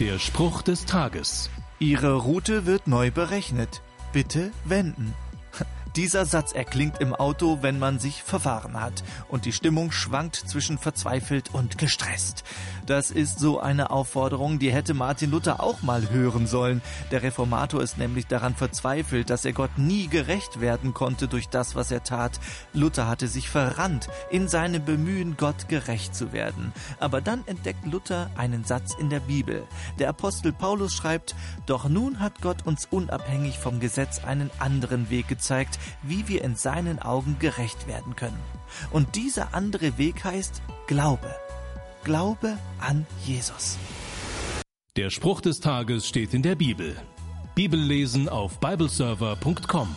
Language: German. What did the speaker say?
Der Spruch des Tages. Ihre Route wird neu berechnet. Bitte wenden. Dieser Satz erklingt im Auto, wenn man sich verfahren hat und die Stimmung schwankt zwischen verzweifelt und gestresst. Das ist so eine Aufforderung, die hätte Martin Luther auch mal hören sollen. Der Reformator ist nämlich daran verzweifelt, dass er Gott nie gerecht werden konnte durch das, was er tat. Luther hatte sich verrannt in seinem Bemühen, Gott gerecht zu werden. Aber dann entdeckt Luther einen Satz in der Bibel. Der Apostel Paulus schreibt, Doch nun hat Gott uns unabhängig vom Gesetz einen anderen Weg gezeigt, wie wir in seinen Augen gerecht werden können. Und dieser andere Weg heißt Glaube. Glaube an Jesus. Der Spruch des Tages steht in der Bibel. Bibellesen auf bibleserver.com.